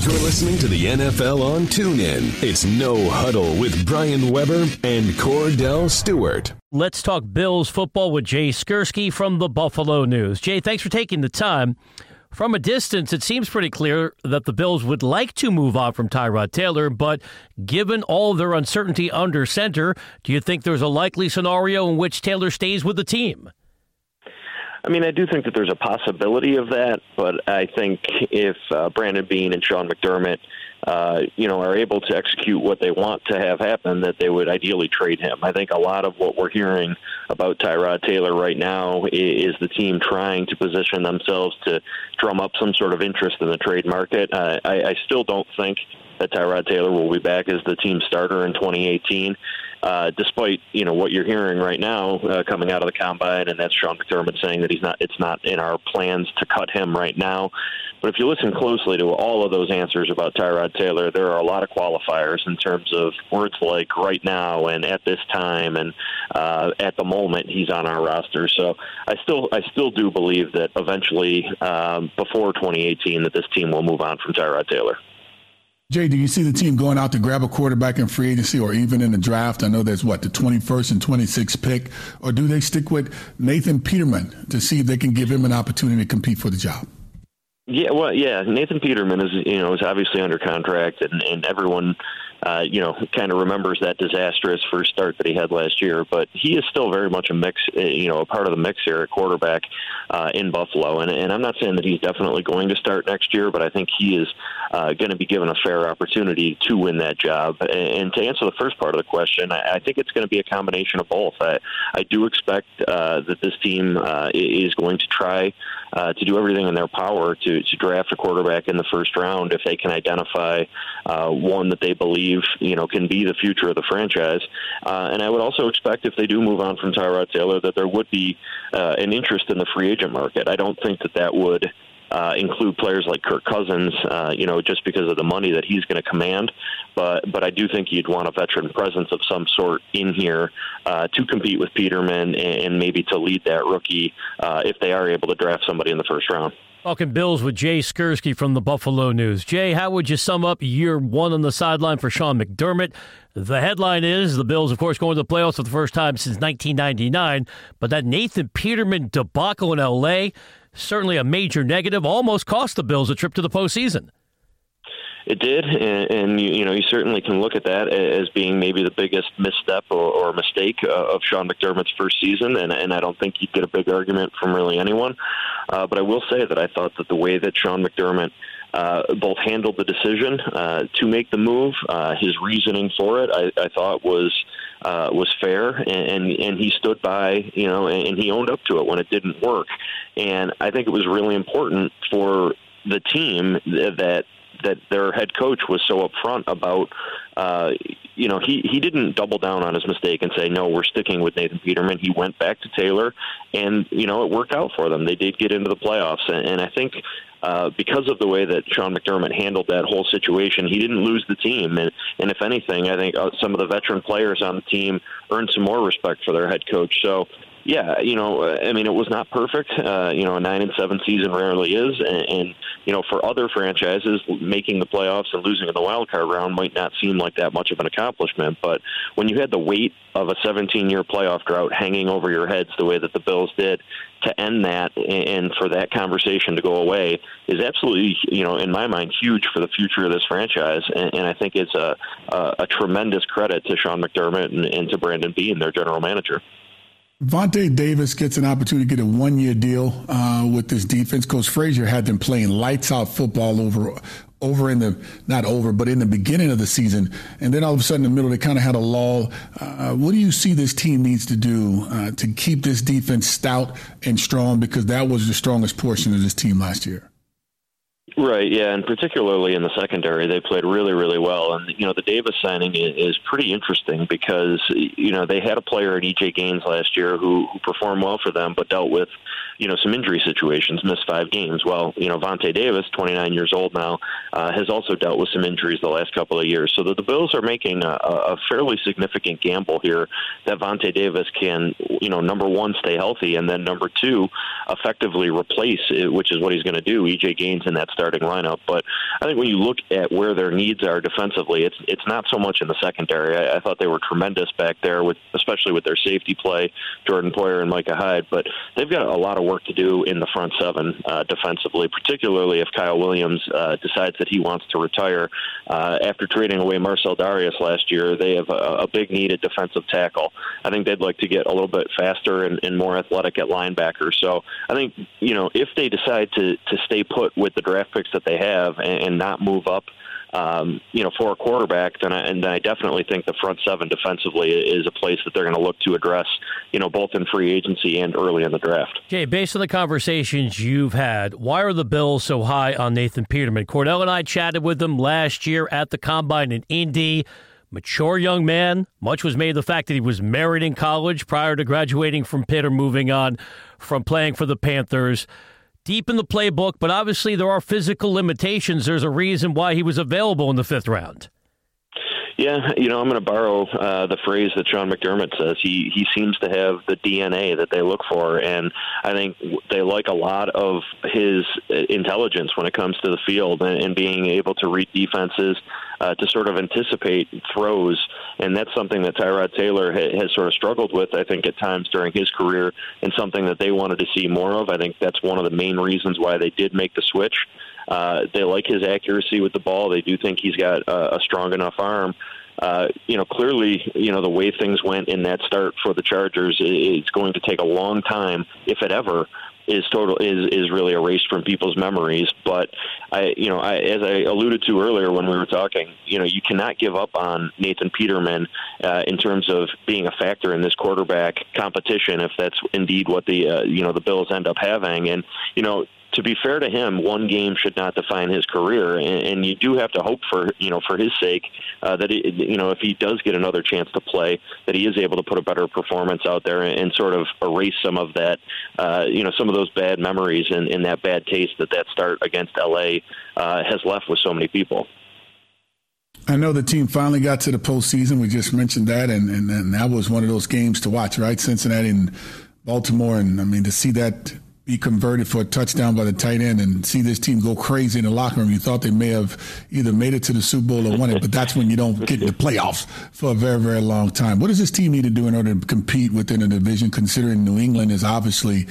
You're listening to the NFL on TuneIn. It's No Huddle with Brian Weber and Kordell Stewart. Let's talk Bills football with Jay Skurski from the Buffalo News. Jay, thanks for taking the time. From a distance, it seems pretty clear that the Bills would like to move on from Tyrod Taylor, but given all their uncertainty under center, do you think there's a likely scenario in which Taylor stays with the team? I mean, I do think that there's a possibility of that, but I think if uh, Brandon Beane and Sean McDermott, uh, you know, are able to execute what they want to have happen, that they would ideally trade him. I think a lot of what we're hearing about Tyrod Taylor right now is the team trying to position themselves to drum up some sort of interest in the trade market. Uh, I, I still don't think that Tyrod Taylor will be back as the team starter in 2018 uh, despite you know what you're hearing right now uh, coming out of the combine, and that's Sean McDermott saying that he's not. It's not in our plans to cut him right now. But if you listen closely to all of those answers about Tyrod Taylor, there are a lot of qualifiers in terms of words like right now and at this time and uh, at the moment he's on our roster. So I still I still do believe that eventually um, before 2018 that this team will move on from Tyrod Taylor. Jay, do you see the team going out to grab a quarterback in free agency or even in the draft? I know there's what, the 21st and 26th pick. Or do they stick with Nathan Peterman to see if they can give him an opportunity to compete for the job? Yeah, well, yeah. Nathan Peterman is, you know, is obviously under contract, and, and everyone uh, you know, kind of remembers that disastrous first start that he had last year. But he is still very much a mix, uh, you know, a part of the mix here at quarterback uh, in Buffalo. And, and I'm not saying that he's definitely going to start next year, but I think he is uh, going to be given a fair opportunity to win that job. And to answer the first part of the question, I, I think it's going to be a combination of both. I, I do expect uh, that this team uh, is going to try uh, to do everything in their power to, to draft a quarterback in the first round if they can identify uh, one that they believe you know can be the future of the franchise. Uh, and I would also expect if they do move on from Tyrod Taylor that there would be uh, an interest in the free agent market. I don't think that that would uh, include players like Kirk Cousins, uh, you know, just because of the money that he's going to command. But but I do think you'd want a veteran presence of some sort in here uh, to compete with Peterman and, and maybe to lead that rookie uh, if they are able to draft somebody in the first round. Talking Bills with Jay Skurski from the Buffalo News. Jay, how would you sum up year one on the sideline for Sean McDermott? The headline is the Bills, of course, going to the playoffs for the first time since 1999, but that Nathan Peterman debacle in L.A certainly a major negative, almost cost the Bills a trip to the postseason. It did, and, and you, you, know you certainly can look at that as being maybe the biggest misstep or, or mistake uh, of Sean McDermott's first season, and, and I don't think you'd get a big argument from really anyone. Uh, but I will say that I thought that the way that Sean McDermott uh, both handled the decision uh, to make the move, uh, his reasoning for it, I, I thought was uh, was fair, and, and and he stood by, you know, and, and he owned up to it when it didn't work. And I think it was really important for the team that that their head coach was so upfront about uh, you know, he, he didn't double down on his mistake and say, no, we're sticking with Nathan Peterman. He went back to Taylor, and, you know, it worked out for them. They did get into the playoffs. And, and I think uh, because of the way that Sean McDermott handled that whole situation, he didn't lose the team. And, and if anything, I think uh, some of the veteran players on the team earned some more respect for their head coach. So yeah, you know, I mean, it was not perfect. Uh, you know, a nine and seven season rarely is, and, and you know, for other franchises, making the playoffs and losing in the wild card round might not seem like that much of an accomplishment. But when you had the weight of a 17 year playoff drought hanging over your heads the way that the Bills did, to end that and for that conversation to go away is absolutely, you know, in my mind, huge for the future of this franchise. And, and I think it's a, a, a tremendous credit to Sean McDermott and, and to Brandon Beane, their general manager. Vontae Davis gets an opportunity to get a one year deal uh, with this defense. Coach Frazier had them playing lights out football over over in the not over, but in the beginning of the season, and then all of a sudden in the middle they kind of had a lull. Uh, what do you see this team needs to do uh, to keep this defense stout and strong? Because that was the strongest portion of this team last year. Right, yeah, and particularly in the secondary, they played really, really well. And you know, the Davis signing is pretty interesting because you know they had a player at EJ Gaines last year who, who performed well for them, but dealt with you know some injury situations, missed five games. Well, you know, Vontae Davis, 29 years old now, uh, has also dealt with some injuries the last couple of years. So the, the Bills are making a, a fairly significant gamble here that Vontae Davis can, you know, number one, stay healthy, and then number two, effectively replace, it, which is what he's going to do, EJ Gaines in that starting lineup. But I think when you look at where their needs are defensively, it's it's not so much in the secondary. I, I thought they were tremendous back there, with especially with their safety play, Jordan Poyer and Micah Hyde. But they've got a lot of work to do in the front seven uh, defensively, particularly if Kyle Williams uh, decides that he wants to retire uh, after trading away Marcell Dareus last year. They have a, a big need at defensive tackle. I think they'd like to get a little bit faster and, and more athletic at linebacker. So I think you know if they decide to to stay put with the draft picks that they have and, and not move up um, you know, for a quarterback, then I, and then I definitely think the front seven defensively is a place that they're going to look to address, you know, both in free agency and early in the draft. Okay, based on the conversations you've had, why are the Bills so high on Nathan Peterman? Kordell and I chatted with him last year at the Combine in Indy. Mature young man. Much was made of the fact that he was married in college prior to graduating from Pitt or moving on from playing for the Panthers deep in the playbook, but obviously there are physical limitations. There's a reason why he was available in the fifth round. Yeah, you know, I'm going to borrow uh, the phrase that Sean McDermott says. He he seems to have the DNA that they look for, and I think they like a lot of his intelligence when it comes to the field and, and being able to read defenses, uh, to sort of anticipate throws, and that's something that Tyrod Taylor ha- has sort of struggled with, I think, at times during his career, and something that they wanted to see more of. I think that's one of the main reasons why they did make the switch. Uh, they like his accuracy with the ball. They do think he's got a, a strong enough arm. Uh, you know, clearly, you know the way things went in that start for the Chargers, it's going to take a long time, if it ever is total is is really erased from people's memories. But I, you know, I, as I alluded to earlier when we were talking, you know, you cannot give up on Nathan Peterman uh, in terms of being a factor in this quarterback competition if that's indeed what the uh, you know the Bills end up having. And you know, to be fair to him, one game should not define his career, and, and you do have to hope for you know for his sake uh, that it, you know if he does get another chance to play, that he is able to put a better performance out there and, and sort of erase some of that uh, you know some of those bad memories and, and that bad taste that that start against LA uh, has left with so many people. I know the team finally got to the postseason. We just mentioned that, and, and, and that was one of those games to watch, right? Cincinnati and Baltimore, and I mean to see that be converted for a touchdown by the tight end and see this team go crazy in the locker room. You thought they may have either made it to the Super Bowl or won it, but that's when you don't get in the playoffs for a very, very long time. What does this team need to do in order to compete within a division, considering New England is obviously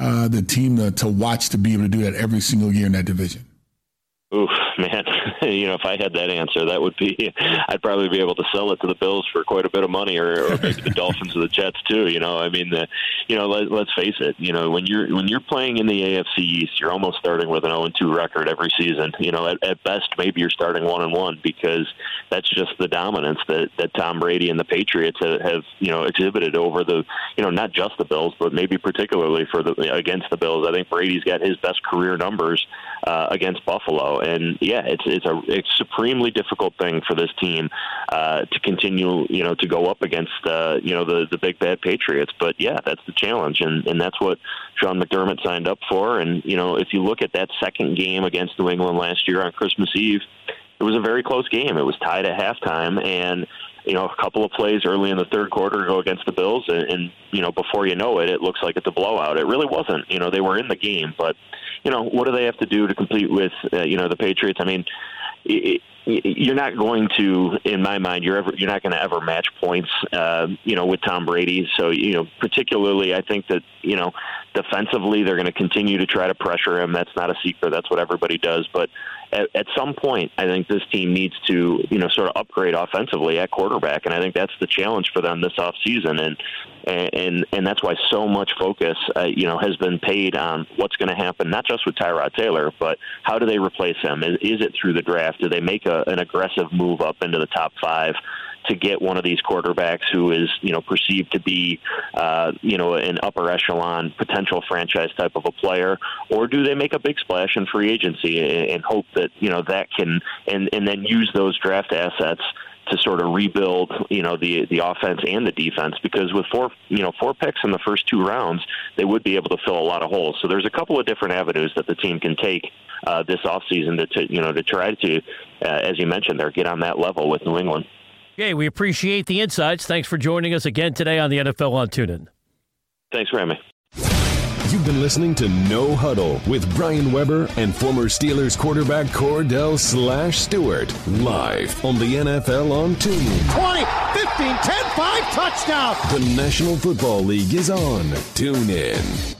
uh, the team to, to watch to be able to do that every single year in that division? Oof, man. you know, if I had that answer, that would be, I'd probably be able to sell it to the Bills for quite a bit of money or, or maybe the Dolphins or the Jets too. You know, I mean, the, you know, let, let's face it, you know, when you're, when you're playing in the AFC East, you're almost starting with an 0 2 record every season. You know, at, at best, maybe you're starting 1 and 1 because that's just the dominance that, that Tom Brady and the Patriots have, have, you know, exhibited over the, you know, not just the Bills, but maybe particularly for the, against the Bills. I think Brady's got his best career numbers uh, against Buffalo. And yeah, it's it's a it's supremely difficult thing for this team uh, to continue, you know, to go up against uh, you know the the big bad Patriots. But yeah, that's the challenge, and and that's what Sean McDermott signed up for. And you know, if you look at that second game against New England last year on Christmas Eve, it was a very close game. It was tied at halftime, and you know, a couple of plays early in the third quarter go against the Bills, and, and you know, before you know it, it looks like it's a blowout. It really wasn't. You know, they were in the game, but you know, what do they have to do to compete with, uh, you know, the Patriots? I mean, it, you're not going to, in my mind, you're ever you're not going to ever match points, uh, you know, with Tom Brady. So you know, particularly, I think that you know, defensively, they're going to continue to try to pressure him. That's not a secret. That's what everybody does. But at, at some point, I think this team needs to, you know, sort of upgrade offensively at quarterback, and I think that's the challenge for them this off season. And and and that's why so much focus, uh, you know, has been paid on what's going to happen, not just with Tyrod Taylor, but how do they replace him? Is, is it through the draft? Do they make a, an aggressive move up into the top five? To get one of these quarterbacks who is you know perceived to be uh, you know an upper echelon potential franchise type of a player, or do they make a big splash in free agency and, and hope that you know that can and and then use those draft assets to sort of rebuild, you know, the the offense and the defense because with four, you know, four picks in the first two rounds, they would be able to fill a lot of holes. So there's a couple of different avenues that the team can take uh, this offseason to, to, you know, to try to, uh, as you mentioned, there get on that level with New England. Okay, we appreciate the insights. Thanks for joining us again today on the NFL on TuneIn. Thanks for having me. You've been listening to No Huddle with Brian Weber and former Steelers quarterback Kordell Slash Stewart. Live on the NFL on TuneIn. 20, 15, 10, 5, touchdown. The National Football League is on TuneIn.